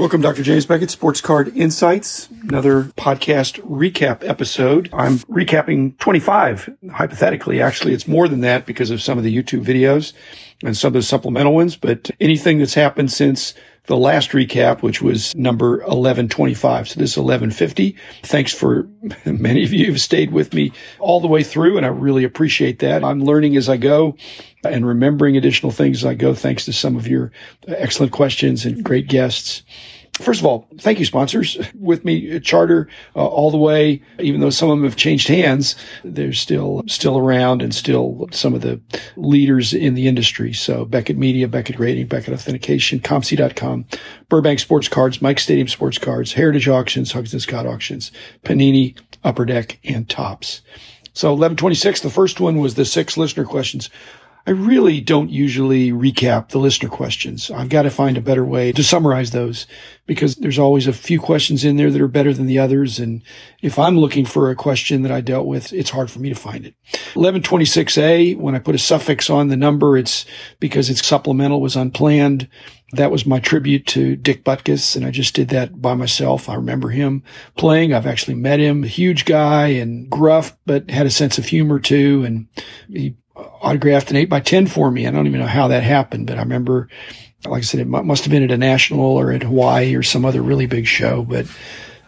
Welcome, Dr. James Beckett, Sports Card Insights, another podcast recap episode. I'm recapping 25, hypothetically. Actually, it's more than that because of some of the YouTube videos and some of the supplemental ones, but anything that's happened since the last recap, which was number 1125. So this is 1150. Thanks for many of you who've stayed with me all the way through, and I really appreciate that. I'm learning as I go and remembering additional things as I go, thanks to some of your excellent questions and great guests. First of all, thank you, sponsors. With me, Charter, uh, all the way. Even though some of them have changed hands, they're still still around and still some of the leaders in the industry. So Beckett Media, Beckett Rating, Beckett Authentication, ComC.com, Burbank Sports Cards, Mike Stadium Sports Cards, Heritage Auctions, Huggins and Scott Auctions, Panini, Upper Deck, and Topps. So 1126, the first one was the six listener questions. I really don't usually recap the listener questions. I've got to find a better way to summarize those because there's always a few questions in there that are better than the others. And if I'm looking for a question that I dealt with, it's hard for me to find it. 1126A, when I put a suffix on the number, it's because it's supplemental was unplanned. That was my tribute to Dick Butkus, and I just did that by myself. I remember him playing. I've actually met him, a huge guy and gruff, but had a sense of humor too. And he autographed an 8 by 10 for me. I don't even know how that happened, but I remember, like I said, it must have been at a national or at Hawaii or some other really big show. But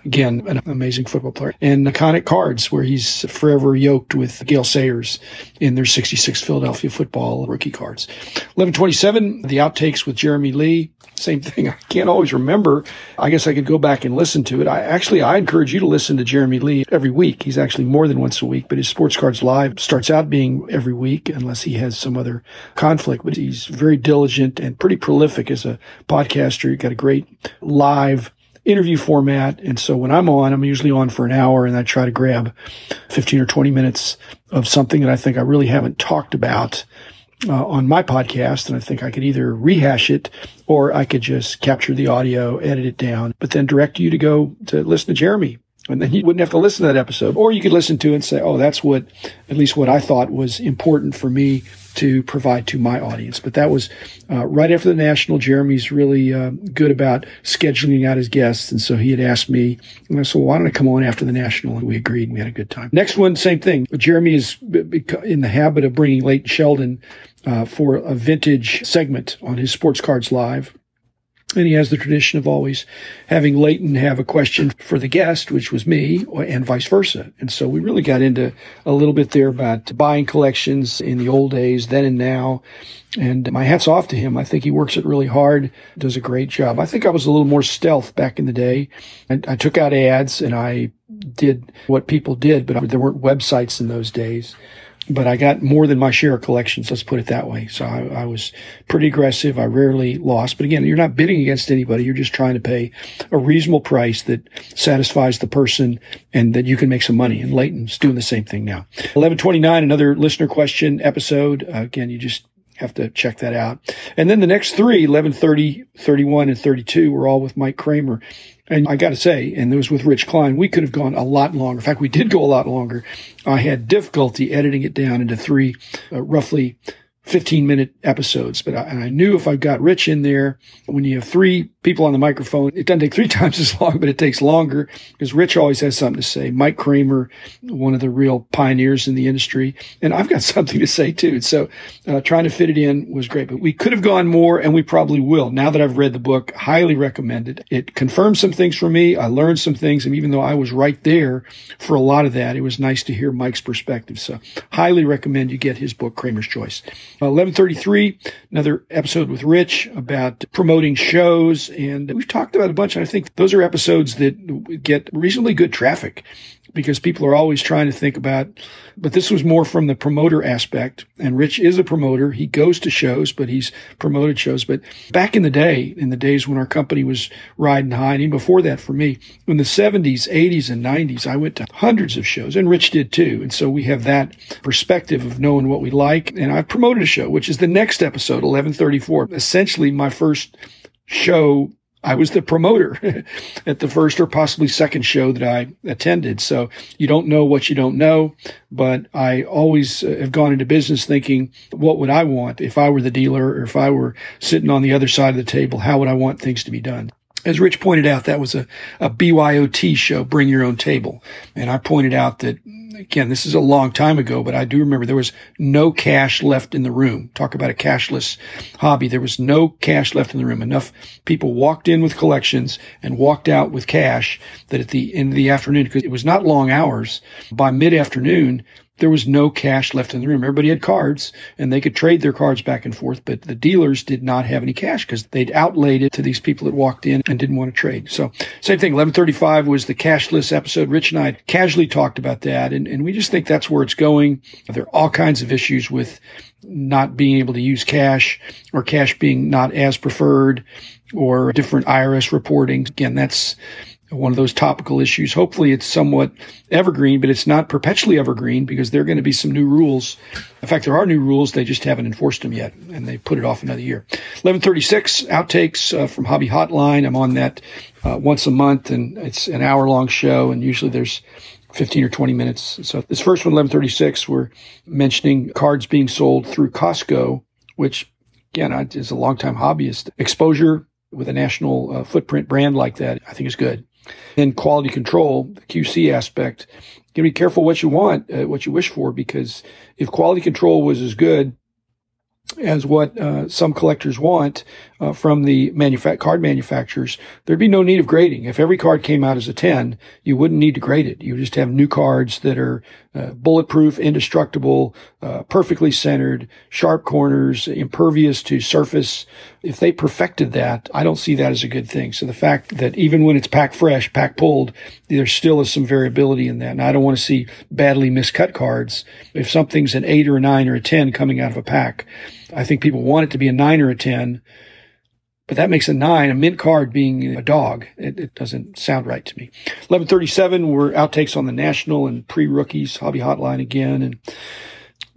again, an amazing football player. And Iconic Cards, where he's forever yoked with Gale Sayers in their 66 Philadelphia football rookie cards. 1127, the outtakes with Jeremy Lee. Same thing. I can't always remember. I guess I could go back and listen to it. I actually, I encourage you to listen to Jeremy Lee every week. He's actually more than once a week, but his Sports Cards Live starts out being every week unless he has some other conflict. But he's very diligent and pretty prolific as a podcaster. He's got a great live interview format. And so when I'm on, I'm usually on for an hour and I try to grab 15 or 20 minutes of something that I think I really haven't talked about uh, on my podcast. And I think I could either rehash it or I could just capture the audio, edit it down, but then direct you to go to listen to Jeremy. And then you wouldn't have to listen to that episode. Or you could listen to it and say, oh, that's what, at least what I thought was important for me to provide to my audience. But that was uh, right after the national. Jeremy's really uh, good about scheduling out his guests, and so he had asked me, and I said, well, "Why don't I come on after the national?" And we agreed, and we had a good time. Next one, same thing. Jeremy is in the habit of bringing Leighton Sheldon uh, for a vintage segment on his Sports Cards Live. And he has the tradition of always having Leighton have a question for the guest, which was me, and vice versa. And so we really got into a little bit there about buying collections in the old days, then and now. And my hat's off to him. I think he works it really hard, does a great job. I think I was a little more stealth back in the day. I, I took out ads and I did what people did, but there weren't websites in those days but I got more than my share of collections. Let's put it that way. So I, I, was pretty aggressive. I rarely lost, but again, you're not bidding against anybody. You're just trying to pay a reasonable price that satisfies the person and that you can make some money. And Leighton's doing the same thing now. 1129, another listener question episode. Uh, again, you just have to check that out. And then the next three, 11, 30, 31, and 32 were all with Mike Cramer. And I got to say, and it was with Rich Klein, we could have gone a lot longer. In fact, we did go a lot longer. I had difficulty editing it down into three, uh, roughly 15 minute episodes. But I, and I knew if I got Rich in there, when you have three people on the microphone, it doesn't take three times as long, but it takes longer because Rich always has something to say. Mike Cramer, one of the real pioneers in the industry. And I've got something to say too. So uh, trying to fit it in was great, but we could have gone more and we probably will. Now that I've read the book, highly recommend it. It confirmed some things for me. I learned some things. And even though I was right there for a lot of that, it was nice to hear Mike's perspective. So highly recommend you get his book, Cramer's Choice. Uh, 1133, another episode with Rich about promoting shows. And we've talked about a bunch. And I think those are episodes that get reasonably good traffic because people are always trying to think about, but this was more from the promoter aspect. And Rich is a promoter. He goes to shows, but he's promoted shows. But back in the day, in the days when our company was riding high, and even before that for me, in the 70s, 80s, and 90s, I went to hundreds of shows and Rich did too. And so we have that perspective of knowing what we like. And I've promoted a show, which is the next episode, 1134, essentially my first show I was the promoter at the first or possibly second show that I attended. So you don't know what you don't know, but I always uh, have gone into business thinking, what would I want if I were the dealer or if I were sitting on the other side of the table? How would I want things to be done? As Rich pointed out, that was a, a BYOT show, Bring Your Own Table. And I pointed out that, again, this is a long time ago, but I do remember there was no cash left in the room. Talk about a cashless hobby. There was no cash left in the room. Enough people walked in with collections and walked out with cash that at the end of the afternoon, because it was not long hours, by mid afternoon, there was no cash left in the room. Everybody had cards and they could trade their cards back and forth, but the dealers did not have any cash because they'd outlaid it to these people that walked in and didn't want to trade. So same thing. 1135 was the cashless episode. Rich and I casually talked about that. And, and we just think that's where it's going. There are all kinds of issues with not being able to use cash or cash being not as preferred or different IRS reporting. Again, that's, one of those topical issues. Hopefully it's somewhat evergreen, but it's not perpetually evergreen because there are going to be some new rules. In fact, there are new rules. They just haven't enforced them yet and they put it off another year. 1136 outtakes uh, from Hobby Hotline. I'm on that uh, once a month and it's an hour long show and usually there's 15 or 20 minutes. So this first one, 1136, we're mentioning cards being sold through Costco, which again, is a longtime hobbyist. Exposure with a national uh, footprint brand like that, I think is good. And quality control, the QC aspect, you gotta be careful what you want, uh, what you wish for, because if quality control was as good as what uh, some collectors want uh, from the card manufacturers, there'd be no need of grading. If every card came out as a 10, you wouldn't need to grade it. You just have new cards that are uh, bulletproof, indestructible, uh, perfectly centered, sharp corners, impervious to surface. If they perfected that, I don't see that as a good thing. So the fact that even when it's pack fresh, pack pulled, there still is some variability in that. And I don't want to see badly miscut cards. If something's an eight or a nine or a 10 coming out of a pack, I think people want it to be a nine or a 10, but that makes a nine, a mint card being a dog. It, it doesn't sound right to me. 1137 were outtakes on the national and pre-rookies, hobby hotline again. And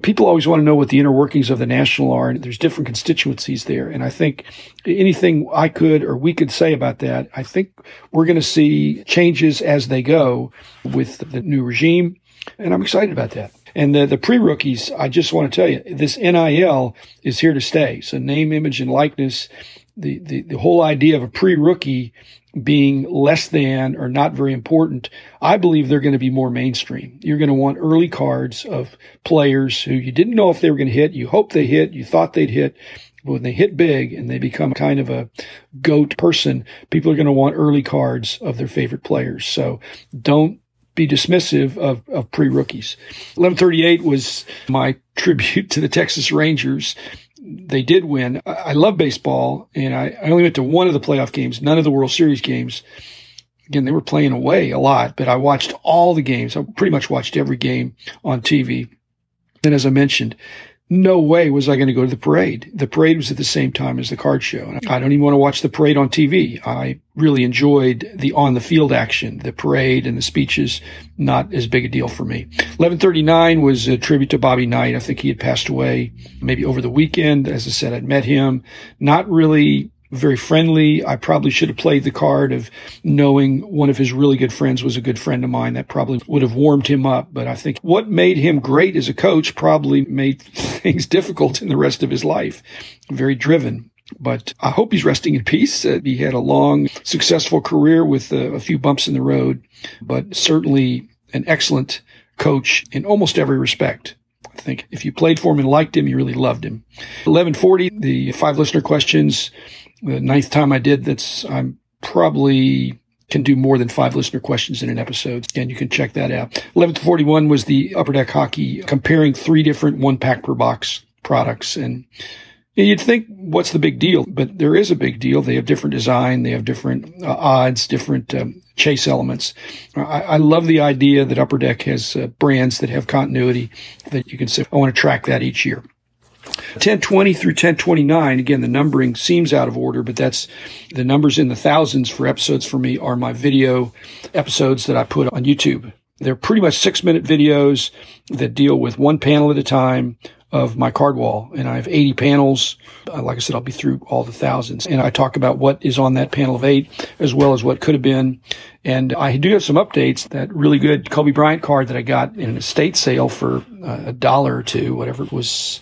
people always want to know what the inner workings of the national are. And there's different constituencies there. And I think anything I could or we could say about that, I think we're going to see changes as they go with the new regime. And I'm excited about that. And the, the pre-rookies, I just want to tell you, this NIL is here to stay. So name, image, and likeness, the, the, the whole idea of a pre-rookie being less than or not very important, I believe they're going to be more mainstream. You're going to want early cards of players who you didn't know if they were going to hit. You hope they hit. You thought they'd hit. But when they hit big and they become kind of a goat person, people are going to want early cards of their favorite players. So don't be dismissive of, of pre-rookies. 1138 was my tribute to the Texas Rangers. They did win. I, I love baseball and I, I only went to one of the playoff games, none of the World Series games. Again, they were playing away a lot, but I watched all the games. I pretty much watched every game on TV. And as I mentioned, no way was I going to go to the parade. The parade was at the same time as the card show. And I don't even want to watch the parade on TV. I really enjoyed the on the field action, the parade and the speeches. Not as big a deal for me. 1139 was a tribute to Bobby Knight. I think he had passed away maybe over the weekend. As I said, I'd met him. Not really very friendly. I probably should have played the card of knowing one of his really good friends was a good friend of mine. That probably would have warmed him up. But I think what made him great as a coach probably made things difficult in the rest of his life. Very driven. But I hope he's resting in peace. Uh, he had a long, successful career with uh, a few bumps in the road, but certainly an excellent coach in almost every respect. I think if you played for him and liked him, you really loved him. 1140, the five listener questions the ninth time I did that's I'm probably can do more than five listener questions in an episode. And you can check that out. 1141 was the Upper Deck Hockey comparing three different one pack per box products. And you'd think, what's the big deal? But there is a big deal. They have different design. They have different uh, odds, different um, chase elements. I, I, love the idea that Upper Deck has uh, brands that have continuity that you can say, I want to track that each year. 1020 through 1029, again, the numbering seems out of order, but that's the numbers in the thousands for episodes for me are my video episodes that I put on YouTube. They're pretty much six minute videos that deal with one panel at a time of my card wall. And I have 80 panels. Uh, like I said, I'll be through all the thousands. And I talk about what is on that panel of eight, as well as what could have been. And I do have some updates. That really good Kobe Bryant card that I got in an estate sale for uh, a dollar or two, whatever it was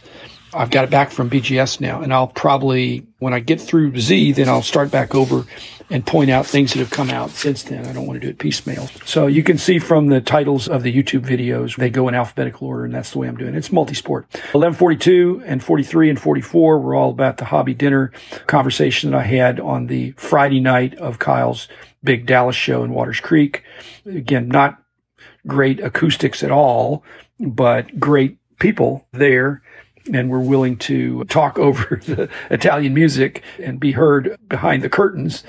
I've got it back from BGS now, and I'll probably, when I get through Z, then I'll start back over and point out things that have come out since then. I don't want to do it piecemeal. So you can see from the titles of the YouTube videos, they go in alphabetical order, and that's the way I'm doing it. It's multi-sport. 1142 and 43 and 44 were all about the hobby dinner conversation that I had on the Friday night of Kyle's big Dallas show in Watters Creek. Again, not great acoustics at all, but great people there and were willing to talk over the Italian music and be heard behind the curtains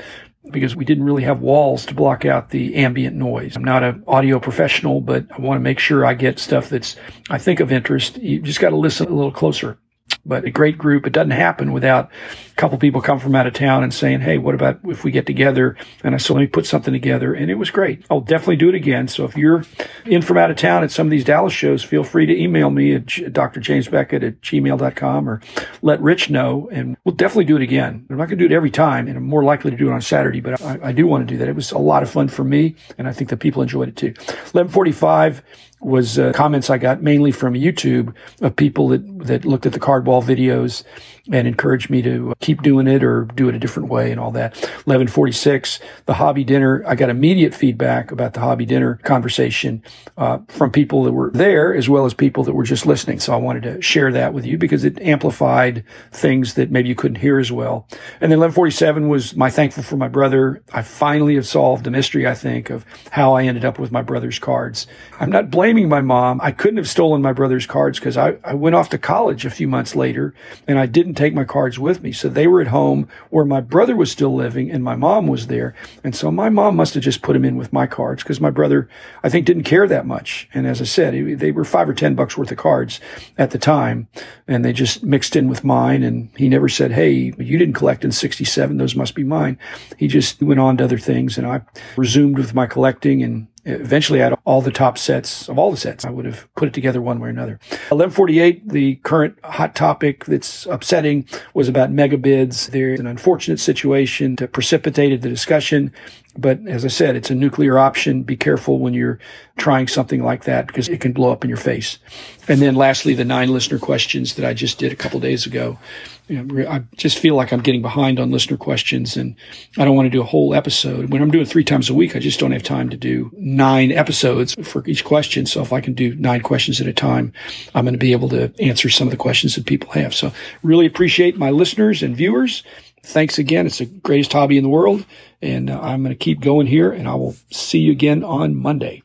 because we didn't really have walls to block out the ambient noise. I'm not an audio professional, but I want to make sure I get stuff that's, I think, of interest. You just got to listen a little closer but a great group. It doesn't happen without a couple people come from out of town and saying, Hey, what about if we get together? And I said, let me put something together. And it was great. I'll definitely do it again. So if you're in from out of town at some of these Dallas shows, feel free to email me at drjamesbeckett at gmail.com or let Rich know. And we'll definitely do it again. I'm not going to do it every time and I'm more likely to do it on Saturday, but I, I do want to do that. It was a lot of fun for me. And I think the people enjoyed it too. 1145 was uh, comments I got mainly from YouTube of people that, that looked at the card wall videos and encouraged me to keep doing it or do it a different way and all that. 1146, the hobby dinner. I got immediate feedback about the hobby dinner conversation uh, from people that were there as well as people that were just listening. So I wanted to share that with you because it amplified things that maybe you couldn't hear as well. And then 1147 was my thankful for my brother. I finally have solved the mystery, I think, of how I ended up with my brother's cards. I'm not blaming my mom. I couldn't have stolen my brother's cards because I, I went off to college a few months later and I didn't take my cards with me. So they were at home where my brother was still living and my mom was there. And so my mom must have just put them in with my cards because my brother, I think, didn't care that much. And as I said, they were five or 10 bucks worth of cards at the time and they just mixed in with mine. And he never said, Hey, you didn't collect in 67. Those must be mine. He just went on to other things and I resumed with my collecting and eventually I had all the top sets of all the sets. I would have put it together one way or another. 1148, the current hot topic that's upsetting was about megabids. There's an unfortunate situation that precipitated the discussion. But as I said, it's a nuclear option. Be careful when you're trying something like that because it can blow up in your face. And then lastly, the nine listener questions that I just did a couple days ago. I just feel like I'm getting behind on listener questions and I don't want to do a whole episode. When I'm doing three times a week, I just don't have time to do nine episodes for each question. So if I can do nine questions at a time, I'm going to be able to answer some of the questions that people have. So really appreciate my listeners and viewers thanks again. It's the greatest hobby in the world. And uh, I'm going to keep going here and I will see you again on Monday.